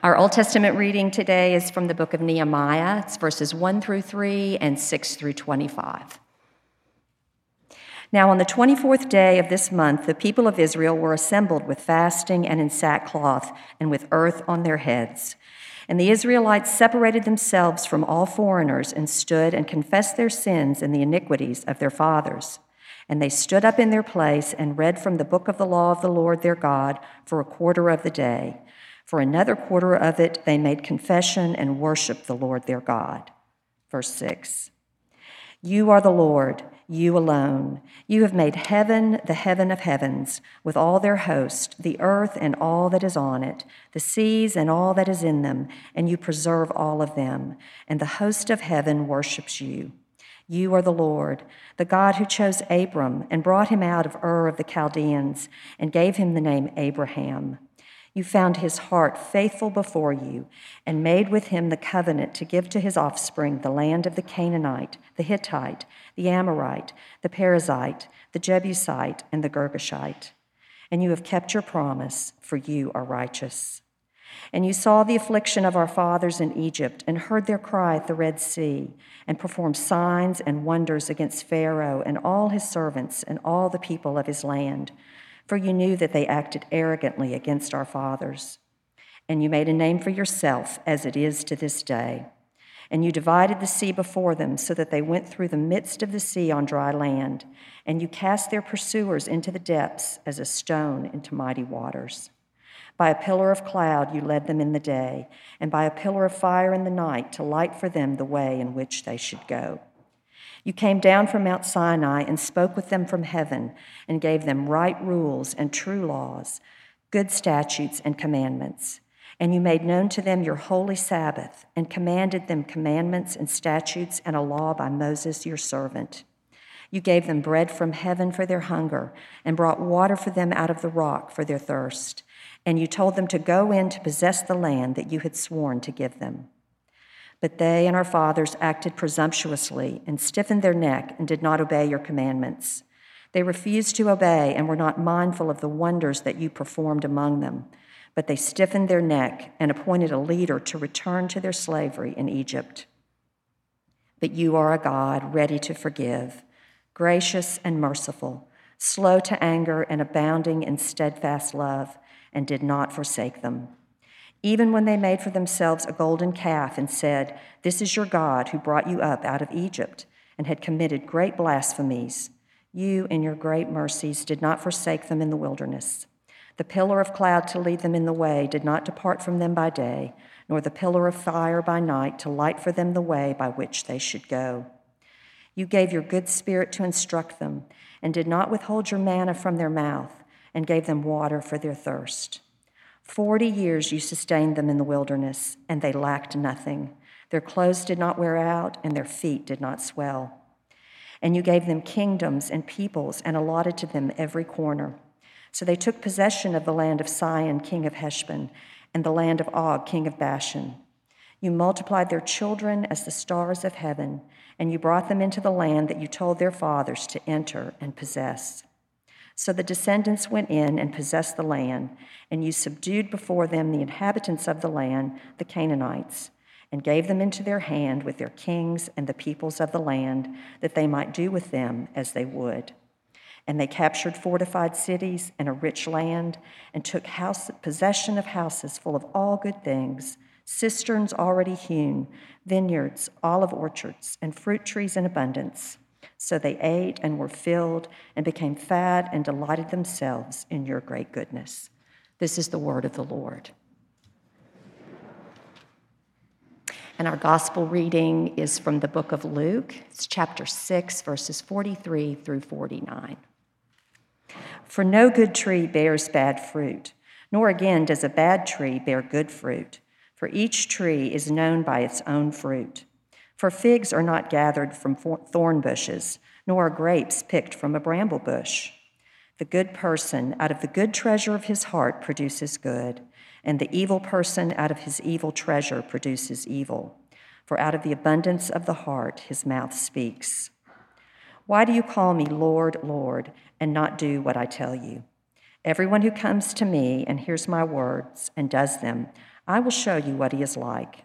Our Old Testament reading today is from the book of Nehemiah. It's verses 1 through 3 and 6 through 25. Now, on the 24th day of this month, the people of Israel were assembled with fasting and in sackcloth and with earth on their heads. And the Israelites separated themselves from all foreigners and stood and confessed their sins and the iniquities of their fathers. And they stood up in their place and read from the book of the law of the Lord their God for a quarter of the day. For another quarter of it, they made confession and worshiped the Lord their God. Verse 6 You are the Lord, you alone. You have made heaven the heaven of heavens, with all their host, the earth and all that is on it, the seas and all that is in them, and you preserve all of them. And the host of heaven worships you. You are the Lord, the God who chose Abram and brought him out of Ur of the Chaldeans and gave him the name Abraham. You found his heart faithful before you and made with him the covenant to give to his offspring the land of the Canaanite, the Hittite, the Amorite, the Perizzite, the Jebusite, and the Girgashite. And you have kept your promise, for you are righteous. And you saw the affliction of our fathers in Egypt and heard their cry at the Red Sea, and performed signs and wonders against Pharaoh and all his servants and all the people of his land for you knew that they acted arrogantly against our fathers. And you made a name for yourself, as it is to this day. And you divided the sea before them, so that they went through the midst of the sea on dry land. And you cast their pursuers into the depths as a stone into mighty waters. By a pillar of cloud you led them in the day, and by a pillar of fire in the night to light for them the way in which they should go. You came down from Mount Sinai and spoke with them from heaven and gave them right rules and true laws, good statutes and commandments. And you made known to them your holy Sabbath and commanded them commandments and statutes and a law by Moses your servant. You gave them bread from heaven for their hunger and brought water for them out of the rock for their thirst. And you told them to go in to possess the land that you had sworn to give them. But they and our fathers acted presumptuously and stiffened their neck and did not obey your commandments. They refused to obey and were not mindful of the wonders that you performed among them, but they stiffened their neck and appointed a leader to return to their slavery in Egypt. But you are a God ready to forgive, gracious and merciful, slow to anger and abounding in steadfast love, and did not forsake them even when they made for themselves a golden calf and said, This is your God who brought you up out of Egypt, and had committed great blasphemies. You, in your great mercies, did not forsake them in the wilderness. The pillar of cloud to lead them in the way did not depart from them by day, nor the pillar of fire by night to light for them the way by which they should go. You gave your good spirit to instruct them, and did not withhold your manna from their mouth, and gave them water for their thirst. Forty years you sustained them in the wilderness, and they lacked nothing. Their clothes did not wear out, and their feet did not swell. And you gave them kingdoms and peoples, and allotted to them every corner. So they took possession of the land of Sihon, king of Heshbon, and the land of Og, king of Bashan. You multiplied their children as the stars of heaven, and you brought them into the land that you told their fathers to enter and possess. So the descendants went in and possessed the land, and you subdued before them the inhabitants of the land, the Canaanites, and gave them into their hand with their kings and the peoples of the land, that they might do with them as they would. And they captured fortified cities and a rich land, and took house, possession of houses full of all good things, cisterns already hewn, vineyards, olive orchards, and fruit trees in abundance. So they ate and were filled and became fat and delighted themselves in your great goodness. This is the word of the Lord. And our gospel reading is from the book of Luke. It's chapter 6, verses 43 through 49. For no good tree bears bad fruit, nor again does a bad tree bear good fruit, for each tree is known by its own fruit. For figs are not gathered from thorn bushes, nor are grapes picked from a bramble bush. The good person out of the good treasure of his heart produces good, and the evil person out of his evil treasure produces evil. For out of the abundance of the heart his mouth speaks. Why do you call me Lord, Lord, and not do what I tell you? Everyone who comes to me and hears my words and does them, I will show you what he is like.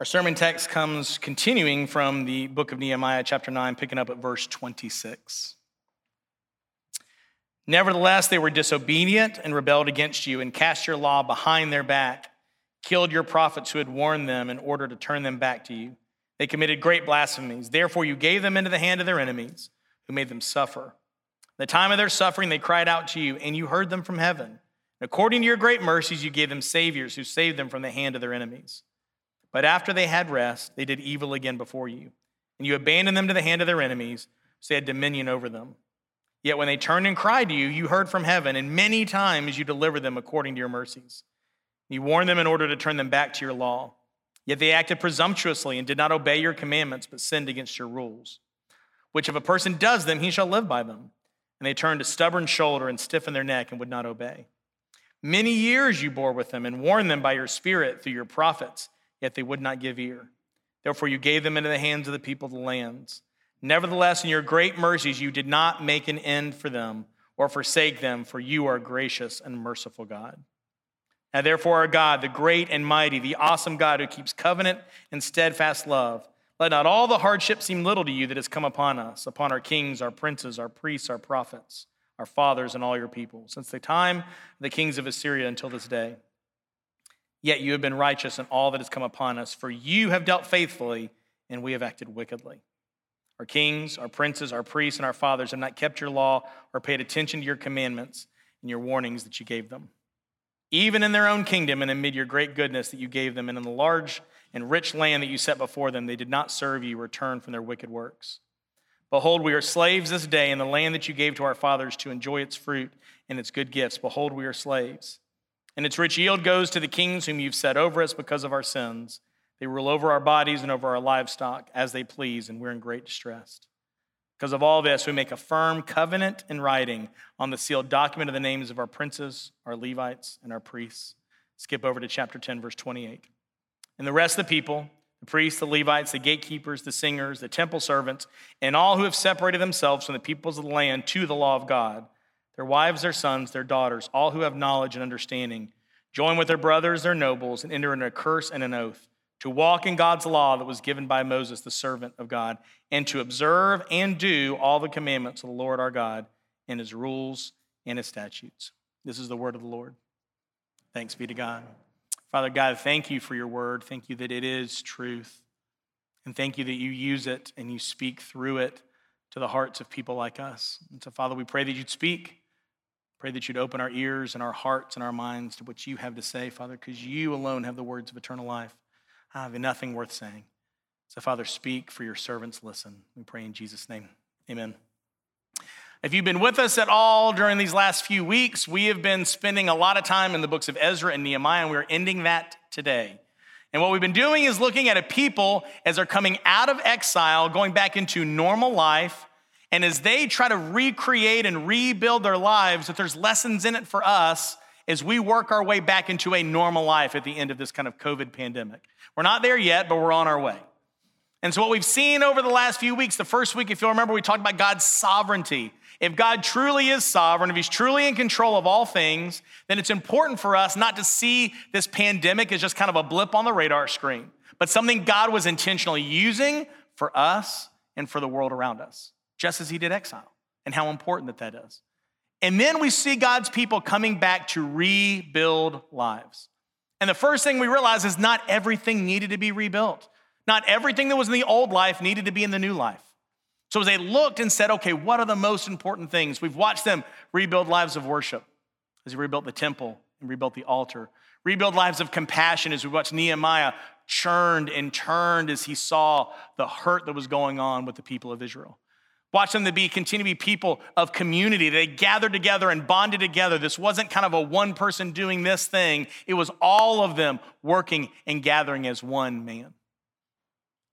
Our sermon text comes continuing from the book of Nehemiah, chapter 9, picking up at verse 26. Nevertheless, they were disobedient and rebelled against you and cast your law behind their back, killed your prophets who had warned them in order to turn them back to you. They committed great blasphemies. Therefore, you gave them into the hand of their enemies, who made them suffer. the time of their suffering, they cried out to you, and you heard them from heaven. according to your great mercies, you gave them saviors who saved them from the hand of their enemies. But after they had rest, they did evil again before you, and you abandoned them to the hand of their enemies, so they had dominion over them. Yet when they turned and cried to you, you heard from heaven, and many times you delivered them according to your mercies. You warned them in order to turn them back to your law. Yet they acted presumptuously and did not obey your commandments, but sinned against your rules. Which if a person does them, he shall live by them. And they turned a stubborn shoulder and stiffened their neck and would not obey. Many years you bore with them and warned them by your spirit through your prophets yet they would not give ear. Therefore, you gave them into the hands of the people of the lands. Nevertheless, in your great mercies, you did not make an end for them or forsake them, for you are gracious and merciful God. Now, therefore, our God, the great and mighty, the awesome God who keeps covenant and steadfast love, let not all the hardship seem little to you that has come upon us, upon our kings, our princes, our priests, our prophets, our fathers, and all your people, since the time of the kings of Assyria until this day. Yet you have been righteous in all that has come upon us, for you have dealt faithfully, and we have acted wickedly. Our kings, our princes, our priests, and our fathers have not kept your law or paid attention to your commandments and your warnings that you gave them. Even in their own kingdom and amid your great goodness that you gave them, and in the large and rich land that you set before them, they did not serve you or turn from their wicked works. Behold, we are slaves this day in the land that you gave to our fathers to enjoy its fruit and its good gifts. Behold, we are slaves. And its rich yield goes to the kings whom you've set over us because of our sins. They rule over our bodies and over our livestock as they please, and we're in great distress. Because of all this, we make a firm covenant in writing on the sealed document of the names of our princes, our Levites, and our priests. Skip over to chapter 10, verse 28. And the rest of the people, the priests, the Levites, the gatekeepers, the singers, the temple servants, and all who have separated themselves from the peoples of the land to the law of God, their wives, their sons, their daughters, all who have knowledge and understanding, join with their brothers, their nobles, and enter into a curse and an oath to walk in God's law that was given by Moses, the servant of God, and to observe and do all the commandments of the Lord our God and his rules and his statutes. This is the word of the Lord. Thanks be to God. Father God, thank you for your word. Thank you that it is truth. And thank you that you use it and you speak through it to the hearts of people like us. And so, Father, we pray that you'd speak. Pray that you'd open our ears and our hearts and our minds to what you have to say, Father, because you alone have the words of eternal life. I have nothing worth saying. So, Father, speak for your servants listen. We pray in Jesus' name. Amen. If you've been with us at all during these last few weeks, we have been spending a lot of time in the books of Ezra and Nehemiah, and we're ending that today. And what we've been doing is looking at a people as they're coming out of exile, going back into normal life, and as they try to recreate and rebuild their lives, that there's lessons in it for us as we work our way back into a normal life at the end of this kind of COVID pandemic. We're not there yet, but we're on our way. And so, what we've seen over the last few weeks, the first week, if you'll remember, we talked about God's sovereignty. If God truly is sovereign, if He's truly in control of all things, then it's important for us not to see this pandemic as just kind of a blip on the radar screen, but something God was intentionally using for us and for the world around us just as he did exile, and how important that that is. And then we see God's people coming back to rebuild lives. And the first thing we realize is not everything needed to be rebuilt. Not everything that was in the old life needed to be in the new life. So as they looked and said, okay, what are the most important things? We've watched them rebuild lives of worship as they rebuilt the temple and rebuilt the altar, rebuild lives of compassion as we watched Nehemiah churned and turned as he saw the hurt that was going on with the people of Israel. Watch them to be continue to be people of community. They gathered together and bonded together. This wasn't kind of a one person doing this thing. It was all of them working and gathering as one man.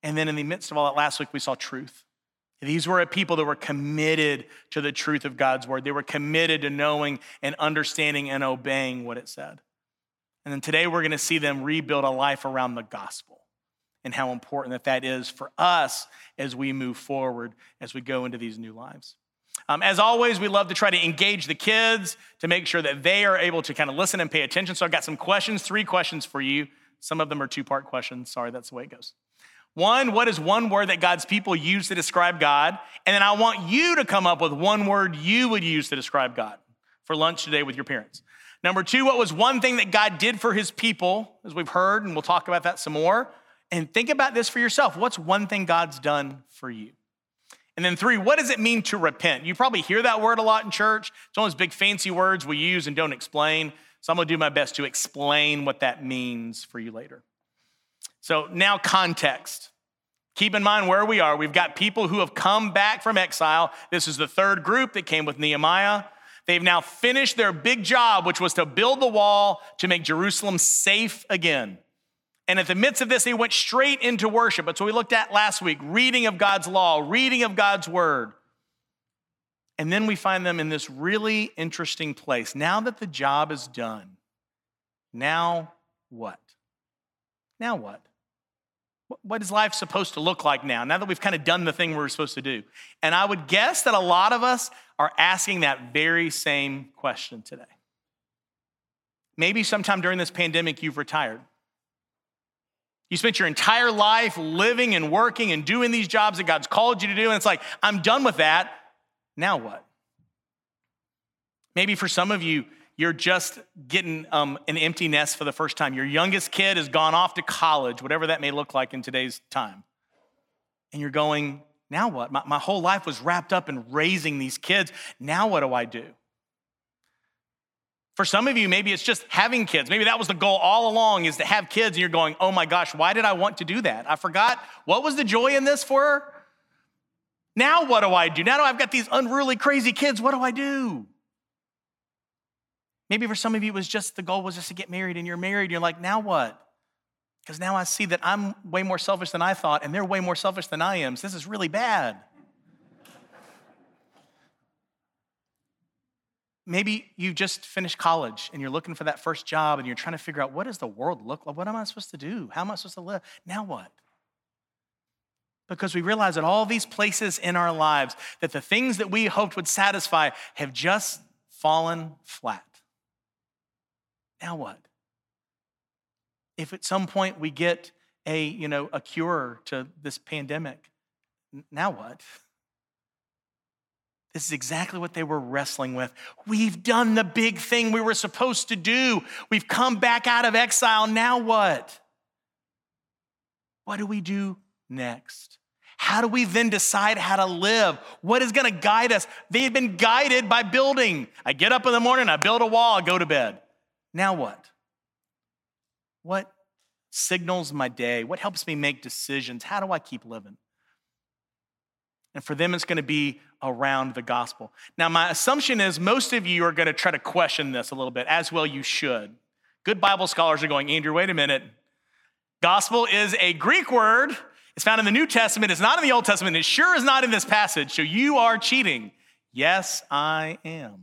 And then in the midst of all that last week, we saw truth. These were a people that were committed to the truth of God's word. They were committed to knowing and understanding and obeying what it said. And then today we're going to see them rebuild a life around the gospel and how important that that is for us as we move forward, as we go into these new lives. Um, as always, we love to try to engage the kids to make sure that they are able to kind of listen and pay attention. So I've got some questions, three questions for you. Some of them are two part questions. Sorry, that's the way it goes. One, what is one word that God's people use to describe God? And then I want you to come up with one word you would use to describe God for lunch today with your parents. Number two, what was one thing that God did for his people, as we've heard, and we'll talk about that some more. And think about this for yourself. What's one thing God's done for you? And then three, what does it mean to repent? You probably hear that word a lot in church. It's one of those big fancy words we use and don't explain. So I'm gonna do my best to explain what that means for you later. So now, context. Keep in mind where we are. We've got people who have come back from exile. This is the third group that came with Nehemiah. They've now finished their big job, which was to build the wall to make Jerusalem safe again. And at the midst of this, they went straight into worship. That's what we looked at last week reading of God's law, reading of God's word. And then we find them in this really interesting place. Now that the job is done, now what? Now what? What is life supposed to look like now? Now that we've kind of done the thing we are supposed to do. And I would guess that a lot of us are asking that very same question today. Maybe sometime during this pandemic, you've retired. You spent your entire life living and working and doing these jobs that God's called you to do. And it's like, I'm done with that. Now what? Maybe for some of you, you're just getting um, an empty nest for the first time. Your youngest kid has gone off to college, whatever that may look like in today's time. And you're going, now what? My, my whole life was wrapped up in raising these kids. Now what do I do? For some of you, maybe it's just having kids. Maybe that was the goal all along is to have kids, and you're going, oh my gosh, why did I want to do that? I forgot what was the joy in this for her? Now what do I do? Now I've got these unruly, crazy kids, what do I do? Maybe for some of you, it was just the goal was just to get married, and you're married, and you're like, now what? Because now I see that I'm way more selfish than I thought, and they're way more selfish than I am. So this is really bad. Maybe you just finished college and you're looking for that first job and you're trying to figure out what does the world look like? What am I supposed to do? How am I supposed to live? Now what? Because we realize that all these places in our lives, that the things that we hoped would satisfy have just fallen flat. Now what? If at some point we get a, you know, a cure to this pandemic, now what? This is exactly what they were wrestling with. We've done the big thing we were supposed to do. We've come back out of exile. Now what? What do we do next? How do we then decide how to live? What is going to guide us? They had been guided by building. I get up in the morning, I build a wall, I go to bed. Now what? What signals my day? What helps me make decisions? How do I keep living? And for them, it's going to be around the gospel. Now, my assumption is most of you are going to try to question this a little bit, as well you should. Good Bible scholars are going, Andrew, wait a minute. Gospel is a Greek word. It's found in the New Testament. It's not in the Old Testament. It sure is not in this passage. So you are cheating. Yes, I am.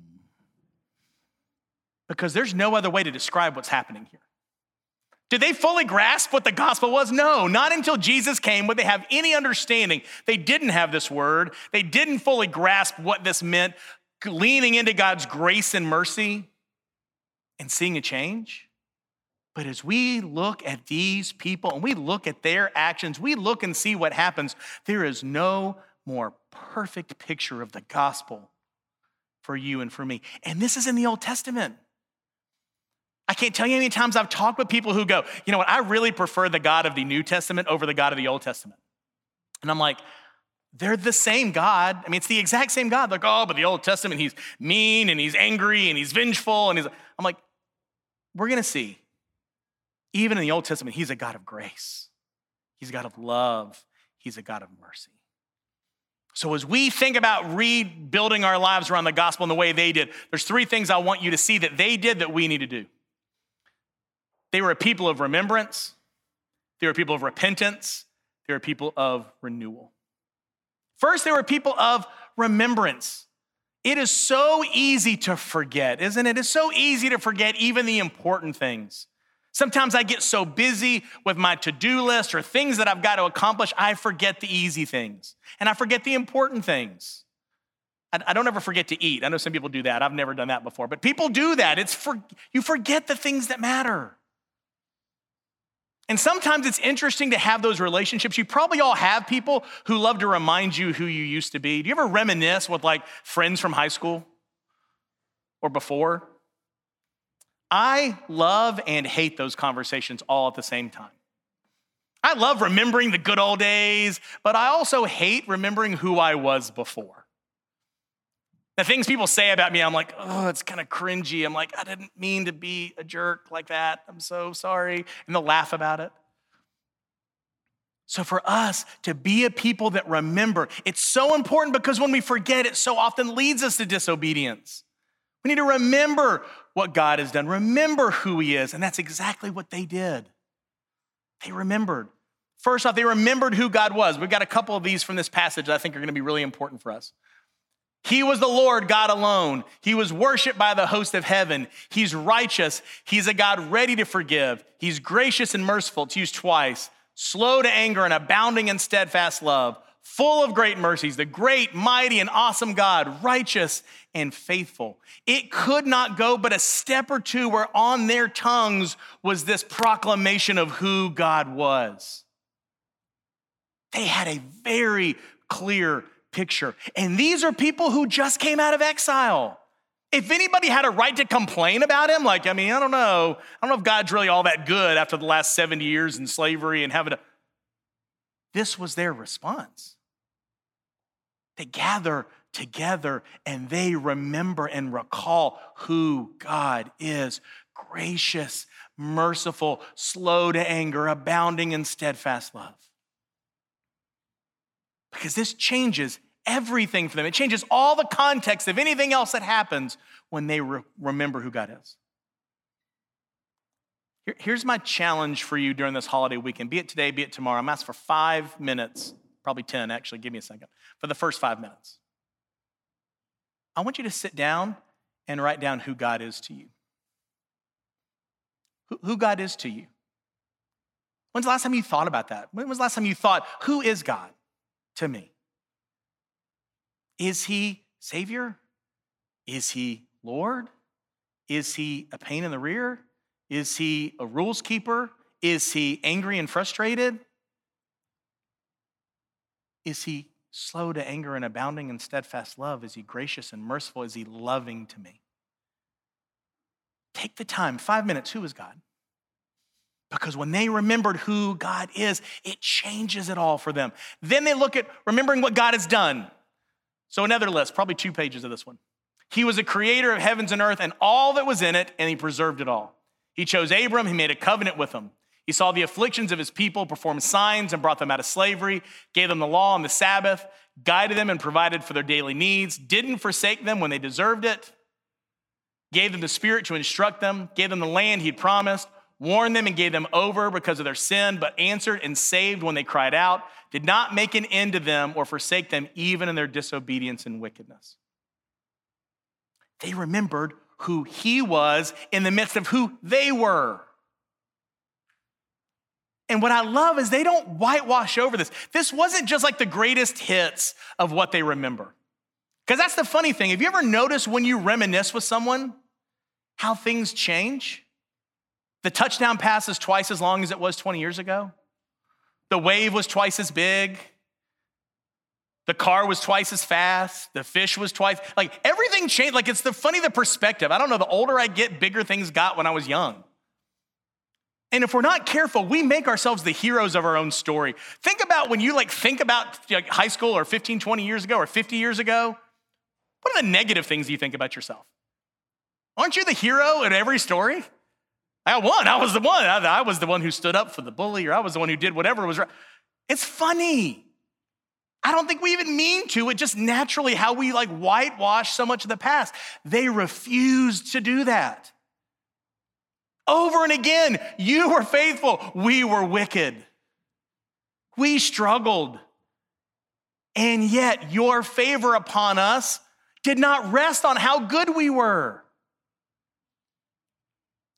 Because there's no other way to describe what's happening here. Did they fully grasp what the gospel was? No, not until Jesus came would they have any understanding. They didn't have this word, they didn't fully grasp what this meant, leaning into God's grace and mercy and seeing a change. But as we look at these people and we look at their actions, we look and see what happens, there is no more perfect picture of the gospel for you and for me. And this is in the Old Testament. I can't tell you how many times I've talked with people who go, you know what, I really prefer the God of the New Testament over the God of the Old Testament. And I'm like, they're the same God. I mean, it's the exact same God. Like, oh, but the Old Testament, he's mean and he's angry and he's vengeful. And he's, I'm like, we're going to see. Even in the Old Testament, he's a God of grace, he's a God of love, he's a God of mercy. So, as we think about rebuilding our lives around the gospel in the way they did, there's three things I want you to see that they did that we need to do. They were a people of remembrance, they were people of repentance, they were people of renewal. First, they were people of remembrance. It is so easy to forget, isn't it? It's so easy to forget even the important things. Sometimes I get so busy with my to do list or things that I've got to accomplish, I forget the easy things and I forget the important things. I, don't ever forget to eat. I know some people do that. I've never done that before, but people do that. It's for, you forget the things that matter. And sometimes it's interesting to have those relationships. You probably all have people who love to remind you who you used to be. Do you ever reminisce with like friends from high school or before? I love and hate those conversations all at the same time. I love remembering the good old days, but I also hate remembering who I was before. The things people say about me, I'm like, oh, it's kind of cringy. I'm like, I didn't mean to be a jerk like that. I'm so sorry. And they'll laugh about it. So, for us to be a people that remember, it's so important because when we forget, it so often leads us to disobedience. We need to remember what God has done, remember who He is. And that's exactly what they did. They remembered. First off, they remembered who God was. We've got a couple of these from this passage that I think are going to be really important for us. He was the Lord God alone. He was worshiped by the host of heaven. He's righteous. He's a God ready to forgive. He's gracious and merciful. It's used twice. Slow to anger and abounding in steadfast love full of great mercies, the great, mighty, and awesome God, righteous and faithful. It could not go but a step or two where on their tongues was this proclamation of who God was. They had a very clear picture. And these are people who just came out of exile. If anybody had a right to complain about him, like, I mean, I don't know. I don't know if God's really all that good after the last 70 years in slavery and having to. This was their response. They gather together and they remember and recall who God is gracious, merciful, slow to anger, abounding in steadfast love. Because this changes everything for them. It changes all the context of anything else that happens when they re- remember who God is. Here, here's my challenge for you during this holiday weekend be it today, be it tomorrow. I'm asked for five minutes probably 10 actually, give me a second, for the first five minutes. I want you to sit down and write down who God is to you. Who God is to you. When's the last time you thought about that? When was the last time you thought, who is God to me? Is he Savior? Is he Lord? Is he a pain in the rear? Is he a rules keeper? Is he angry and frustrated? Is he slow to anger and abounding in steadfast love? Is he gracious and merciful? Is he loving to me? Take the time, five minutes. Who is God? Because when they remembered who God is, it changes it all for them. Then they look at remembering what God has done. So, another list, probably two pages of this one. He was a creator of heavens and earth and all that was in it, and he preserved it all. He chose Abram, he made a covenant with him. He saw the afflictions of his people, performed signs, and brought them out of slavery, gave them the law and the Sabbath, guided them and provided for their daily needs, didn't forsake them when they deserved it, gave them the Spirit to instruct them, gave them the land he'd promised, warned them and gave them over because of their sin, but answered and saved when they cried out, did not make an end to them or forsake them even in their disobedience and wickedness. They remembered who he was in the midst of who they were. And what I love is they don't whitewash over this. This wasn't just like the greatest hits of what they remember. Because that's the funny thing. Have you ever noticed when you reminisce with someone how things change? The touchdown pass is twice as long as it was 20 years ago. The wave was twice as big. The car was twice as fast. The fish was twice. Like everything changed. Like it's the funny the perspective. I don't know. The older I get, bigger things got when I was young. And if we're not careful, we make ourselves the heroes of our own story. Think about when you like think about like, high school or 15, 20 years ago or 50 years ago. What are the negative things you think about yourself? Aren't you the hero in every story? I won. I was the one. I, I was the one who stood up for the bully, or I was the one who did whatever was right. It's funny. I don't think we even mean to. It just naturally how we like whitewash so much of the past. They refused to do that. Over and again, you were faithful, we were wicked. We struggled. And yet, your favor upon us did not rest on how good we were.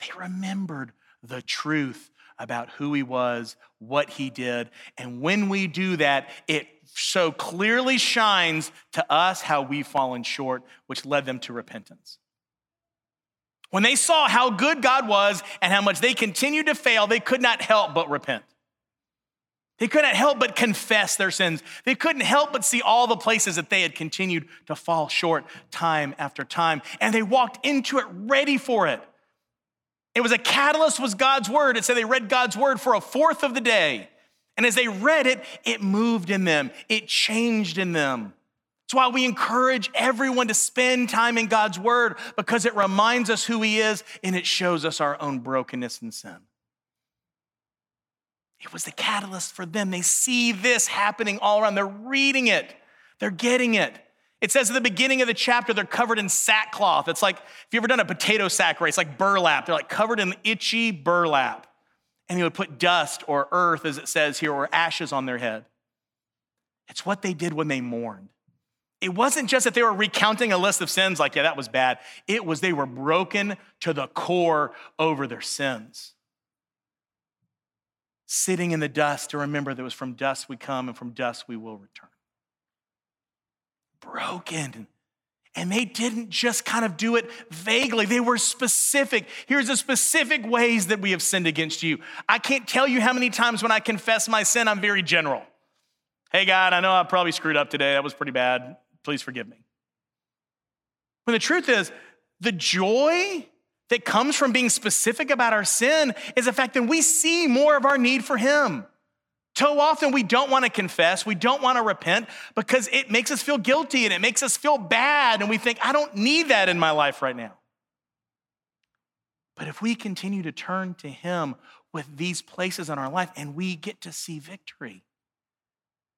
They remembered the truth about who he was, what he did. And when we do that, it so clearly shines to us how we've fallen short, which led them to repentance. When they saw how good God was and how much they continued to fail, they could not help but repent. They couldn't help but confess their sins. They couldn't help but see all the places that they had continued to fall short time after time. And they walked into it ready for it. It was a catalyst, was God's word. It said they read God's word for a fourth of the day. And as they read it, it moved in them, it changed in them. That's why we encourage everyone to spend time in God's word because it reminds us who He is and it shows us our own brokenness and sin. It was the catalyst for them. They see this happening all around. They're reading it, they're getting it. It says at the beginning of the chapter, they're covered in sackcloth. It's like, if you ever done a potato sack race, like burlap, they're like covered in itchy burlap. And they would put dust or earth, as it says here, or ashes on their head. It's what they did when they mourned. It wasn't just that they were recounting a list of sins, like, yeah, that was bad. It was they were broken to the core over their sins sitting in the dust to remember that it was from dust we come and from dust we will return. Broken. And they didn't just kind of do it vaguely, they were specific. Here's the specific ways that we have sinned against you. I can't tell you how many times when I confess my sin, I'm very general. Hey, God, I know I probably screwed up today. That was pretty bad. Please forgive me. When the truth is, the joy that comes from being specific about our sin is the fact that we see more of our need for Him. So often we don't want to confess, we don't want to repent because it makes us feel guilty and it makes us feel bad, and we think, I don't need that in my life right now. But if we continue to turn to Him with these places in our life and we get to see victory,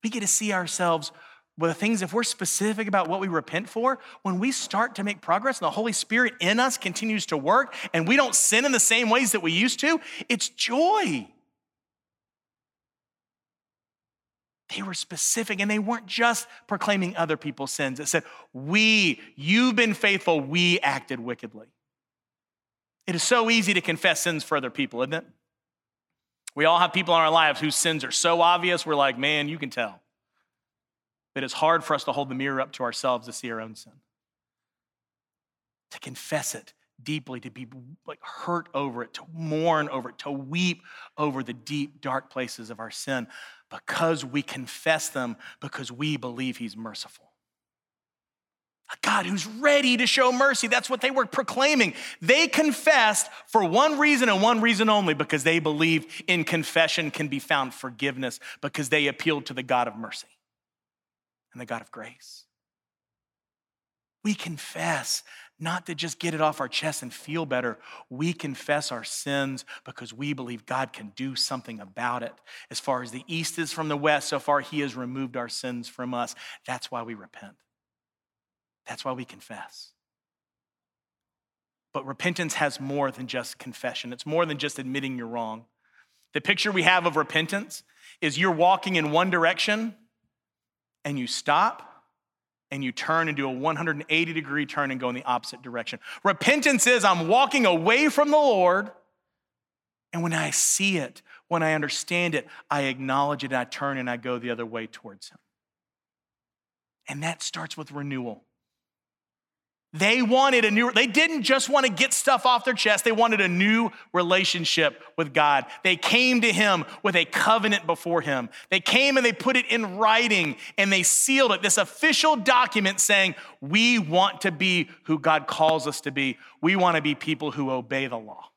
we get to see ourselves with the things, if we're specific about what we repent for, when we start to make progress and the Holy Spirit in us continues to work and we don't sin in the same ways that we used to, it's joy. They were specific and they weren't just proclaiming other people's sins. It said, We, you've been faithful, we acted wickedly. It is so easy to confess sins for other people, isn't it? We all have people in our lives whose sins are so obvious, we're like, man, you can tell that it's hard for us to hold the mirror up to ourselves to see our own sin. To confess it deeply, to be like hurt over it, to mourn over it, to weep over the deep, dark places of our sin because we confess them because we believe He's merciful. A God who's ready to show mercy. That's what they were proclaiming. They confessed for one reason and one reason only because they believe in confession can be found forgiveness because they appealed to the God of mercy and the God of grace. We confess not to just get it off our chest and feel better. We confess our sins because we believe God can do something about it. As far as the east is from the west, so far He has removed our sins from us. That's why we repent. That's why we confess. But repentance has more than just confession, it's more than just admitting you're wrong. The picture we have of repentance is you're walking in one direction and you stop and you turn and do a 180 degree turn and go in the opposite direction. Repentance is I'm walking away from the Lord, and when I see it, when I understand it, I acknowledge it I turn and I go the other way towards Him. And that starts with renewal. They wanted a new, they didn't just want to get stuff off their chest, they wanted a new relationship with God. They came to Him with a covenant before Him. They came and they put it in writing and they sealed it, this official document saying, We want to be who God calls us to be. We want to be people who obey the law.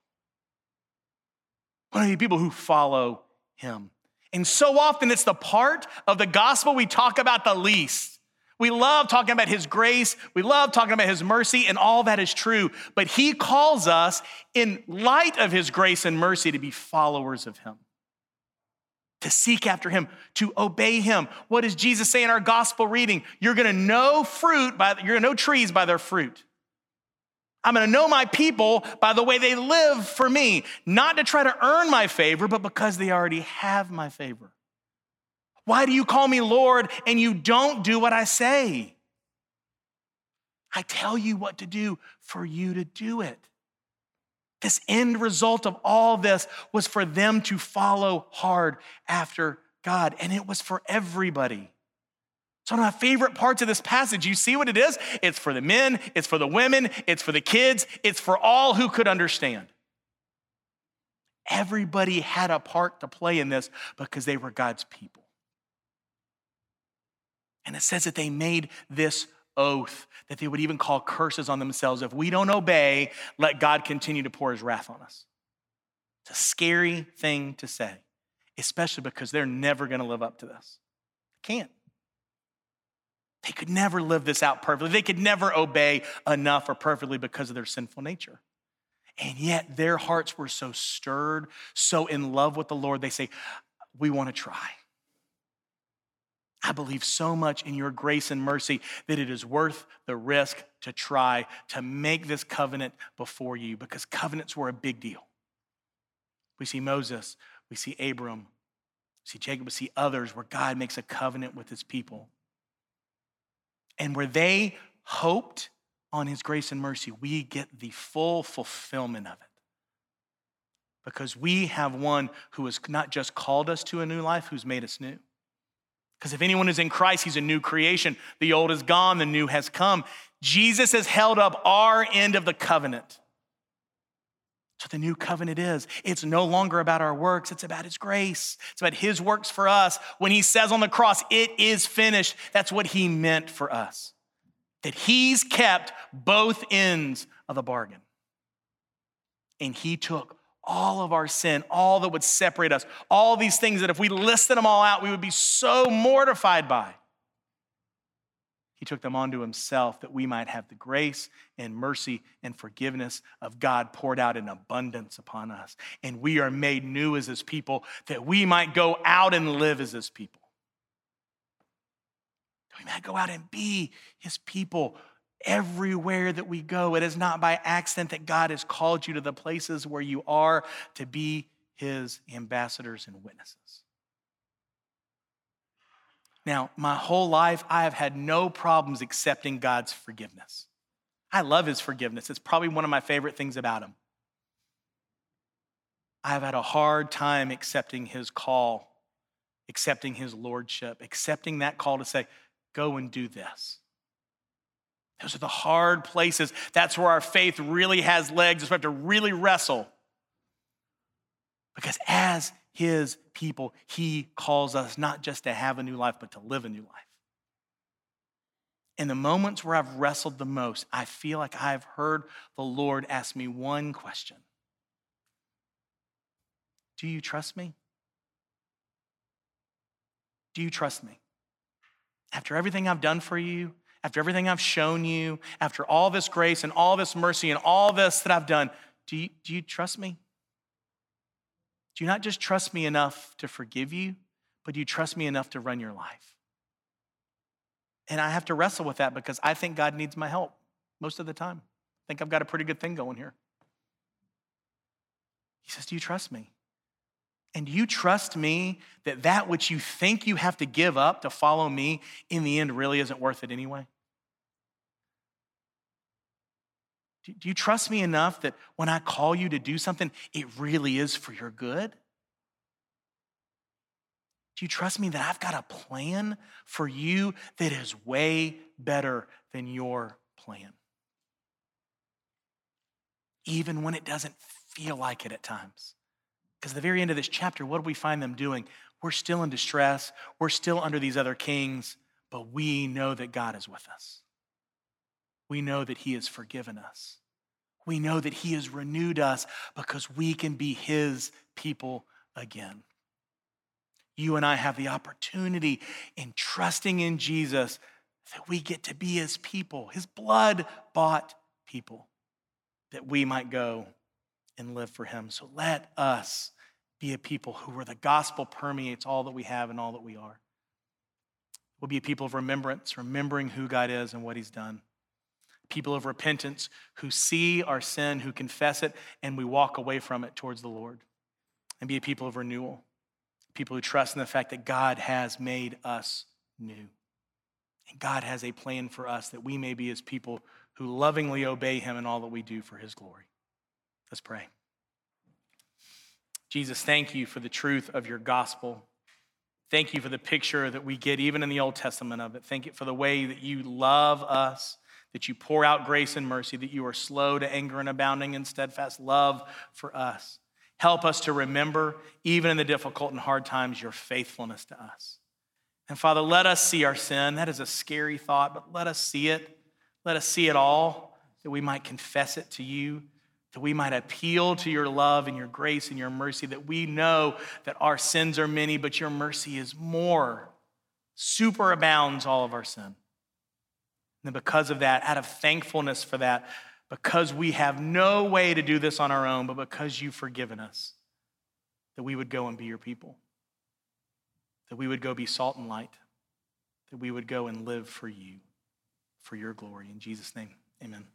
We want to be people who follow Him. And so often it's the part of the gospel we talk about the least. We love talking about His grace. We love talking about His mercy, and all that is true. But He calls us, in light of His grace and mercy, to be followers of Him, to seek after him, to obey him. What does Jesus say in our gospel reading? You're gonna know fruit by you're gonna know trees by their fruit. I'm gonna know my people by the way they live for me, not to try to earn my favor, but because they already have my favor. Why do you call me Lord and you don't do what I say? I tell you what to do for you to do it. This end result of all this was for them to follow hard after God, and it was for everybody. So, one of my favorite parts of this passage, you see what it is? It's for the men, it's for the women, it's for the kids, it's for all who could understand. Everybody had a part to play in this because they were God's people. And it says that they made this oath that they would even call curses on themselves. If we don't obey, let God continue to pour his wrath on us. It's a scary thing to say, especially because they're never going to live up to this. They can't. They could never live this out perfectly. They could never obey enough or perfectly because of their sinful nature. And yet their hearts were so stirred, so in love with the Lord, they say, We want to try. I believe so much in your grace and mercy that it is worth the risk to try to make this covenant before you because covenants were a big deal. We see Moses, we see Abram, we see Jacob, we see others where God makes a covenant with his people. And where they hoped on his grace and mercy, we get the full fulfillment of it. Because we have one who has not just called us to a new life, who's made us new. Because if anyone is in Christ, he's a new creation. The old is gone, the new has come. Jesus has held up our end of the covenant. So the new covenant is. It's no longer about our works, it's about his grace. It's about his works for us. When he says on the cross, it is finished, that's what he meant for us. That he's kept both ends of the bargain. And he took all of our sin, all that would separate us, all these things that if we listed them all out, we would be so mortified by. He took them onto himself that we might have the grace and mercy and forgiveness of God poured out in abundance upon us. And we are made new as his people that we might go out and live as his people. That we might go out and be his people everywhere that we go. It is not by accident that God has called you to the places where you are to be his ambassadors and witnesses. Now, my whole life, I have had no problems accepting God's forgiveness. I love his forgiveness. It's probably one of my favorite things about him. I have had a hard time accepting his call, accepting his lordship, accepting that call to say, go and do this. Those are the hard places. That's where our faith really has legs. That's where we have to really wrestle. Because as his people, he calls us not just to have a new life, but to live a new life. In the moments where I've wrestled the most, I feel like I've heard the Lord ask me one question Do you trust me? Do you trust me? After everything I've done for you, after everything I've shown you, after all this grace and all this mercy and all this that I've done, do you, do you trust me? Do you not just trust me enough to forgive you, but do you trust me enough to run your life? And I have to wrestle with that because I think God needs my help most of the time. I think I've got a pretty good thing going here. He says, Do you trust me? And do you trust me that that which you think you have to give up to follow me in the end really isn't worth it anyway? Do you trust me enough that when I call you to do something, it really is for your good? Do you trust me that I've got a plan for you that is way better than your plan? Even when it doesn't feel like it at times. Because at the very end of this chapter, what do we find them doing? We're still in distress, we're still under these other kings, but we know that God is with us. We know that He has forgiven us. We know that He has renewed us because we can be His people again. You and I have the opportunity in trusting in Jesus that we get to be His people, His blood bought people, that we might go and live for Him. So let us be a people who where the gospel permeates all that we have and all that we are. We'll be a people of remembrance, remembering who God is and what He's done. People of repentance who see our sin, who confess it, and we walk away from it towards the Lord. And be a people of renewal, people who trust in the fact that God has made us new. And God has a plan for us that we may be His people who lovingly obey Him in all that we do for His glory. Let's pray. Jesus, thank you for the truth of your gospel. Thank you for the picture that we get even in the Old Testament of it. Thank you for the way that you love us, that you pour out grace and mercy, that you are slow to anger and abounding in steadfast love for us. Help us to remember, even in the difficult and hard times, your faithfulness to us. And Father, let us see our sin. That is a scary thought, but let us see it. Let us see it all, that we might confess it to you that we might appeal to your love and your grace and your mercy, that we know that our sins are many, but your mercy is more, superabounds all of our sin. And because of that, out of thankfulness for that, because we have no way to do this on our own, but because you've forgiven us, that we would go and be your people, that we would go be salt and light, that we would go and live for you, for your glory. In Jesus' name, amen.